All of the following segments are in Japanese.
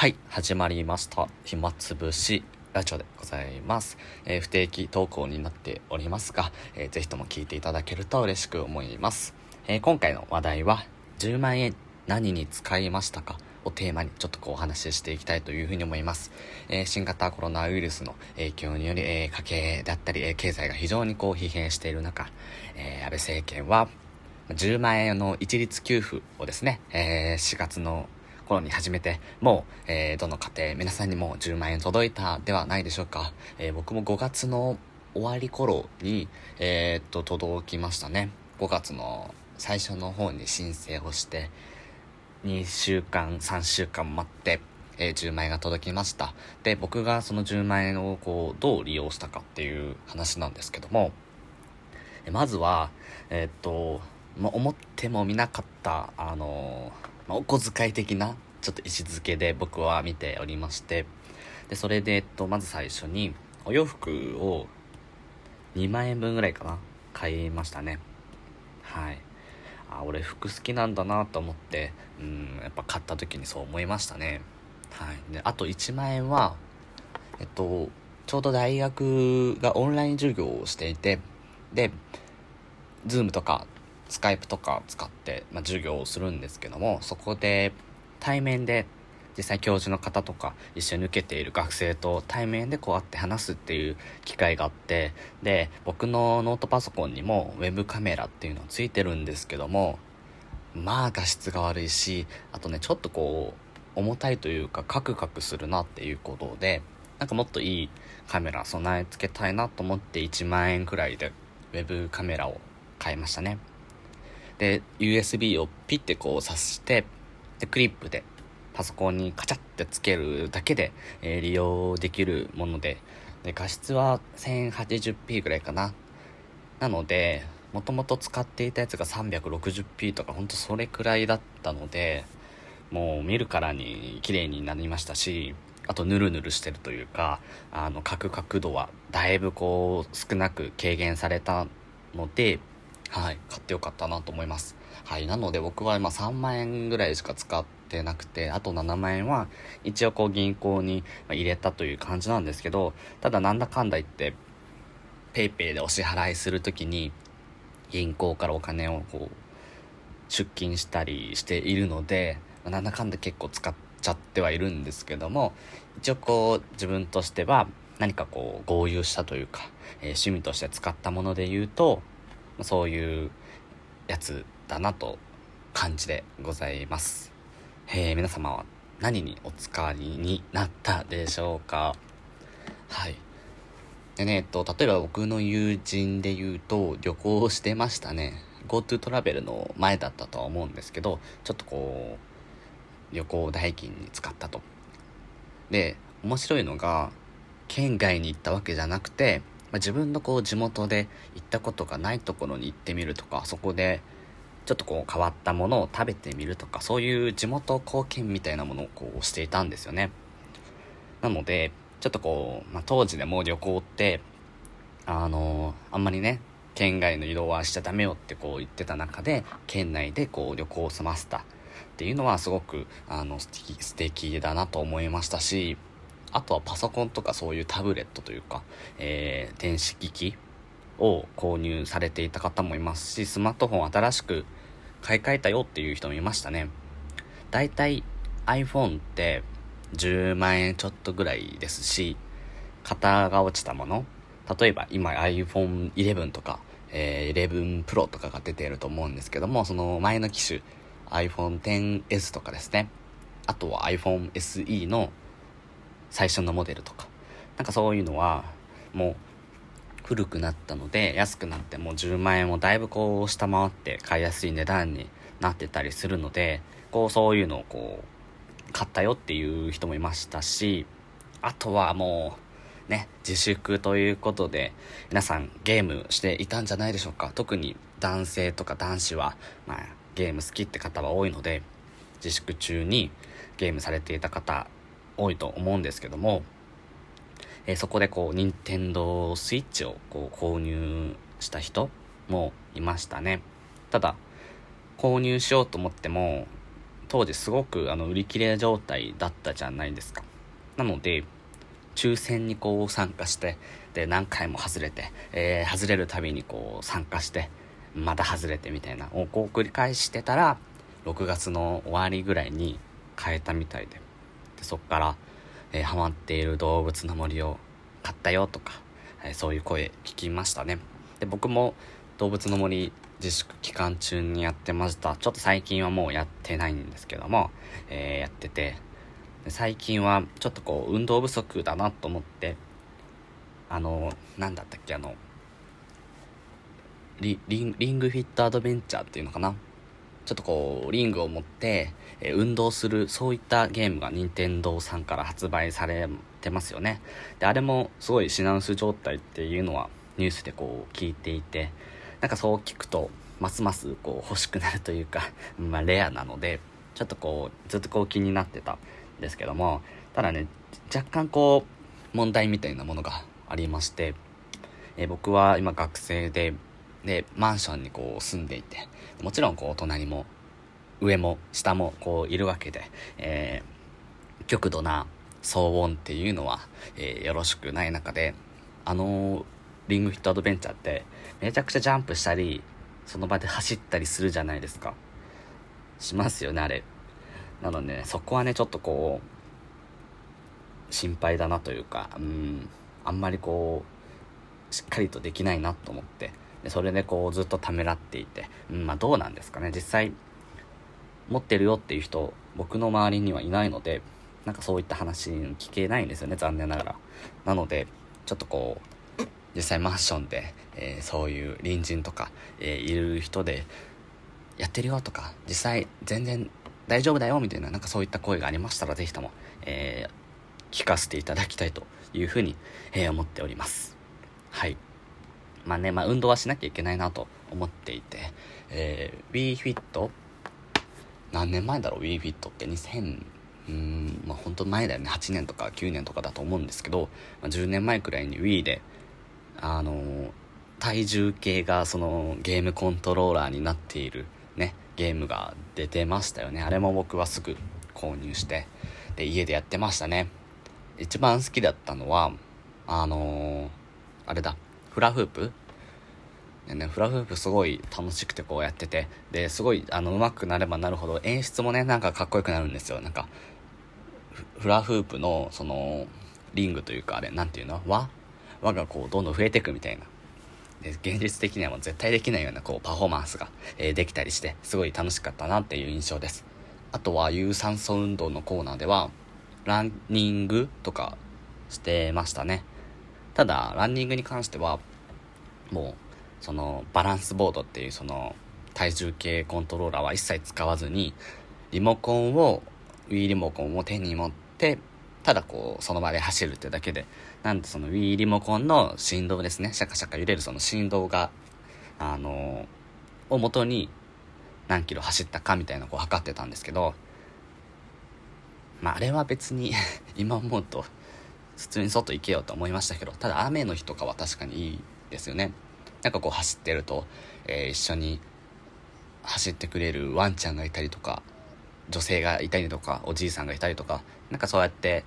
はい、始まりました。暇つぶしラジオでございます。えー不定期投稿になっておりますが、えーぜひとも聞いていただけると嬉しく思います。えー今回の話題は、10万円何に使いましたか？をテーマにちょっとこうお話ししていきたいというふうに思います。えー新型コロナウイルスの影響により、えー家計だったり、えー経済が非常にこう疲弊している中、えー安倍政権は、10万円の一律給付をですね、え4月の頃に始めて、もう、えーどの家庭、皆さんにも10万円届いたではないでしょうか。えー僕も5月の終わり頃に、えーっと、届きましたね。5月の最初の方に申請をして、2週間、3週間待って、えー10万円が届きました。で、僕がその10万円をこう、どう利用したかっていう話なんですけども、えまずは、えーっと、ま、思ってもみなかった、あのまあお小遣い的な、ちょっと位置づけで僕は見ておりまして、で、それで、えっと、まず最初に、お洋服を2万円分ぐらいかな、買いましたね。はい。あ、俺服好きなんだなと思って、うん、やっぱ買った時にそう思いましたね。はい。で、あと1万円は、えっと、ちょうど大学がオンライン授業をしていて、で、 Zoom とか Skype とか使って、まあ、授業をするんですけども、そこで対面で実際教授の方とか一緒に受けている学生と対面でこう会って話すっていう機会があって、で、僕のノートパソコンにもウェブカメラっていうのついてるんですけども、まあ画質が悪いし、あとね、ちょっとこう、重たいというかカクカクするなっていうことで、なんかもっといいカメラ備え付けたいなと思って1万円くらいでウェブカメラを買いましたね。で、USB をピッてこう挿して、で、クリップでパソコンにカチャってつけるだけで、えー利用できるもので、で、画質は 1080p ぐらいかな。なので、もともと使っていたやつが 360p とか、ほんとそれくらいだったので、もう見るからに綺麗になりましたし、あとヌルヌルしてるというか、あの、角角度はだいぶこう少なく軽減されたので、はい、買ってよかったなと思います。はい、なので僕は今3万円ぐらいしか使ってなくて、あと7万円は一応こう銀行に入れたという感じなんですけど、ただなんだかんだ言って、ペイペイでお支払いするときに銀行からお金をこう出金したりしているので、なんだかんだ結構使っちゃってはいるんですけども、一応こう自分としては何かこう豪遊したというか、えー趣味として使ったもので言うと、そういうやつだなと感じでございます。えー皆様は何にお使いになったでしょうか？はい。でね、えっと、例えば僕の友人で言うと旅行してましたね。GoTo トラベルの前だったとは思うんですけど、ちょっとこう、旅行代金に使ったと。で、面白いのが、県外に行ったわけじゃなくて、まあ、自分のこう地元で行ったことがないところに行ってみるとか、そこでちょっとこう変わったものを食べてみるとか、そういう地元貢献みたいなものをこうしていたんですよね。なので、ちょっとこう、まあ、当時でも旅行って、あのあんまりね、県外の移動はしちゃダメよってこう言ってた中で、県内でこう旅行を済ませたっていうのはすごく、あの、素敵、素敵だなと思いましたし、あとはパソコンとかそういうタブレットというか、えー、電子機器を購入されていた方もいますし、スマートフォン新しく買い替えたよっていう人もいましたね。だいたい iPhone って10万円ちょっとぐらいですし、型が落ちたもの、例えば今 iPhone 11とか、えー、11 Pro とかが出ていると思うんですけども、その前の機種 iPhone XS とかですね。あとは iPhone SE の最初のモデルとか。なんかそういうのはもう古くなったので安くなってもう10万円をだいぶこう下回って買いやすい値段になってたりするので、こうそういうのをこう買ったよっていう人もいましたし、あとはもうね、自粛ということで皆さんゲームしていたんじゃないでしょうか。特に男性とか男子は、まあゲーム好きって方は多いので、自粛中にゲームされていた方多いと思うんですけども、えーそこでこう、任天堂スイッチをこう購入した人もいましたね。ただ、購入しようと思っても、当時すごくあの売り切れ状態だったじゃないですかなので抽選にこう参加してで何回も外れて、えー、外れるたびにこう参加してまた外れてみたいなをこう繰り返してたら6月の終わりぐらいに変えたみたいででそっから、えー、ハマっている動物の森を買ったよとか、えー、そういう声聞きましたね。で僕も動物の森自粛期間中にやってました。ちょっと最近はもうやってないんですけども、えー、やってて。最近はちょっとこう運動不足だなと思ってあの何だったっけあのリリンリングフィットアドベンチャーっていうのかな。ちょっとこうリングを持って、え運動するそういったゲームが任天堂さんから発売されてますよね。であれもすごい品薄状態っていうのはニュースでこう聞いていてなんかそう聞くとますますこう欲しくなるというか まあ、レアなのでちょっとこうずっとこう気になってたんですけどもただね若干こう問題みたいなものがありまして、え、僕は今学生ででマンションにこう住んでいてもちろんこう隣も上も下もこういるわけで、えー、極度な騒音っていうのは、えー、よろしくない中であのリングフィットアドベンチャーってめちゃくちゃジャンプしたりその場で走ったりするじゃないですか。しますよねあれ。なので、ね、そこはねちょっとこう心配だなというかうんあんまりこうしっかりとできないなと思って。それでこうずっとためらっていて、うん、まあどうなんですかね。実際持ってるよっていう人僕の周りにはいないのでなんかそういった話聞けないんですよね残念ながら。なのでちょっとこう実際マンションで、えー、そういう隣人とか、えー、いる人でやってるよとか実際全然大丈夫だよみたいななんかそういった声がありましたら是非とも、えー、聞かせていただきたいというふうに、え思っております。はい。まあね、まあ運動はしなきゃいけないなと思っていて、えー、WeFit 何年前だろう？WeFit って？2000うんまあ本当前だよね。8年とか9年とかだと思うんですけど、まあ、10年前くらいに Wii であのー、体重計がそのゲームコントローラーになっているねゲームが出てましたよね。あれも僕はすぐ購入してで家でやってましたね。一番好きだったのはあのー、あれだ。フラフープ？でね、フラフープすごい楽しくてこうやってて、で、すごい、あの、上手くなればなるほど演出もね、なんかかっこよくなるんですよ。なんか、フラフープの、その、リングというか、あれ、なんていうの？輪？輪がこう、どんどん増えていくみたいな。で、現実的にはもう絶対できないような、こう、パフォーマンスが、えー、できたりして、すごい楽しかったなっていう印象です。あとは、有酸素運動のコーナーでは、ランニングとかしてましたね。ただ、ランニングに関しては、もう、そのバランスボードっていうその体重計コントローラーは一切使わずにリモコンを Wii リモコンを手に持ってただこうその場で走るってだけでなんでその Wii リモコンの振動ですね。シャカシャカ揺れるその振動があのをもとに何キロ走ったかみたいなこう測ってたんですけどまああれは別に 今思うと普通に外行けよと思いましたけどただ雨の日とかは確かにいいですよね。なんかこう走ってると、えー、一緒に走ってくれるワンちゃんがいたりとか女性がいたりとかおじいさんがいたりとかなんかそうやって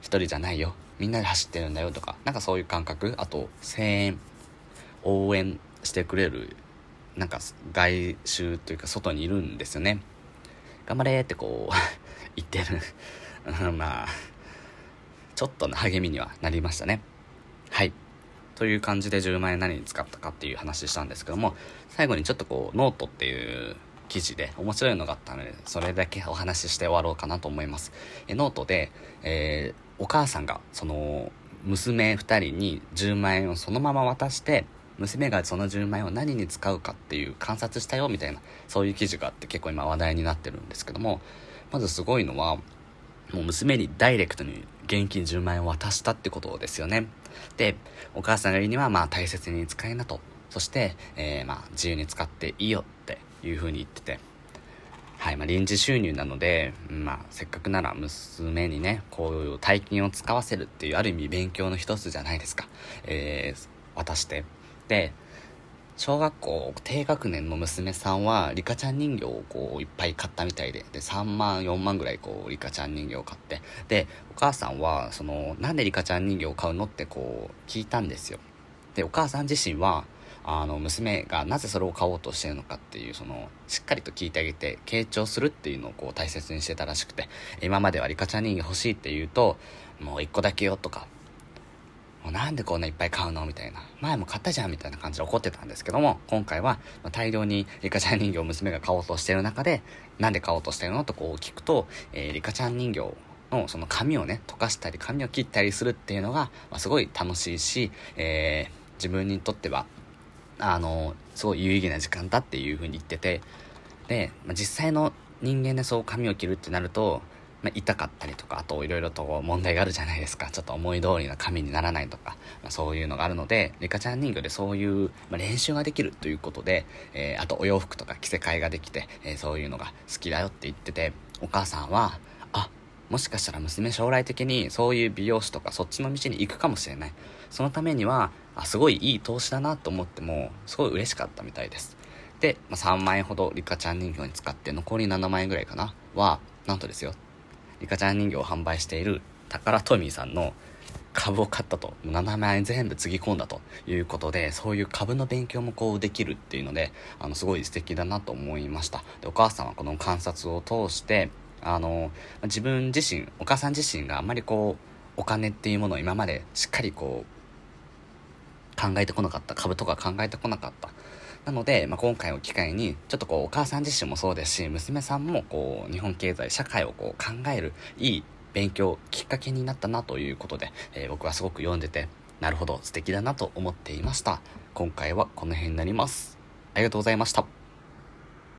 一人じゃないよみんなで走ってるんだよとかなんかそういう感覚あと声援応援してくれるなんか外周というか外にいるんですよね。頑張れってこう 言ってる。まあちょっとの励みにはなりましたね。はい。という感じで10万円何に使ったかっていう話したんですけども、最後にちょっとこう、ノートっていう記事で面白いのがあったので、それだけお話しして終わろうかなと思います。えノートで、えー、お母さんが、その、娘2人に10万円をそのまま渡して、娘がその10万円を何に使うかっていう観察したよみたいな、そういう記事があって結構今話題になってるんですけども、まずすごいのは、もう娘にダイレクトに現金10万円を渡したってことですよね。で、お母さんが言うには、まあ大切に使いなと。そして、えー、まあ自由に使っていいよっていうふうに言ってて。はい、まあ臨時収入なので、まあせっかくなら娘にね、こういう大金を使わせるっていうある意味勉強の一つじゃないですか。えー、渡して。で、小学校低学年の娘さんはリカちゃん人形をこういっぱい買ったみたいでで3万4万ぐらいこうリカちゃん人形を買ってでお母さんはそのなんでリカちゃん人形を買うのってこう聞いたんですよ。でお母さん自身はあの娘がなぜそれを買おうとしてるのかっていうそのしっかりと聞いてあげて傾聴するっていうのをこう大切にしてたらしくて今まではリカちゃん人形欲しいって言うともう1個だけよとかもうなんでこんないっぱい買うの？みたいな。前も買ったじゃんみたいな感じで怒ってたんですけども、今回は大量にリカちゃん人形を娘が買おうとしてる中で、なんで買おうとしてるの？とこう聞くと、えー、リカちゃん人形のその紙をね、溶かしたり紙を切ったりするっていうのが、まあ、すごい楽しいし、えー、自分にとっては、あの、すごい有意義な時間だっていう風に言ってて、で、まあ、実際の人間でそう髪を切るってなると、まあ、痛かったりとか、あといろいろと問題があるじゃないですか。ちょっと思い通りの髪にならないとか、まあ、そういうのがあるので、リカちゃん人形でそういう、まあ、練習ができるということで、えー、あとお洋服とか着せ替えができて、えー、そういうのが好きだよって言ってて、お母さんは、あ、もしかしたら娘将来的にそういう美容師とかそっちの道に行くかもしれない。そのためには、あ、すごいいい投資だなと思っても、すごい嬉しかったみたいです。で、まあ、3万円ほどリカちゃん人形に使って残り7万円ぐらいかなは、なんとですよ、リカちゃん人形を販売しているタカラトミーさんの株を買ったと7万円全部つぎ込んだということでそういう株の勉強もこうできるっていうのであのすごい素敵だなと思いました。でお母さんはこの観察を通してあの自分自身お母さん自身があんまりこうお金っていうものを今までしっかりこう考えてこなかった株とか考えてこなかったなので、まあ、今回を機会に、ちょっとこう、お母さん自身もそうですし、娘さんもこう、日本経済、社会をこう、考える、いい勉強、きっかけになったなということで、えー、僕はすごく読んでて、なるほど、素敵だなと思っていました。今回はこの辺になります。ありがとうございました。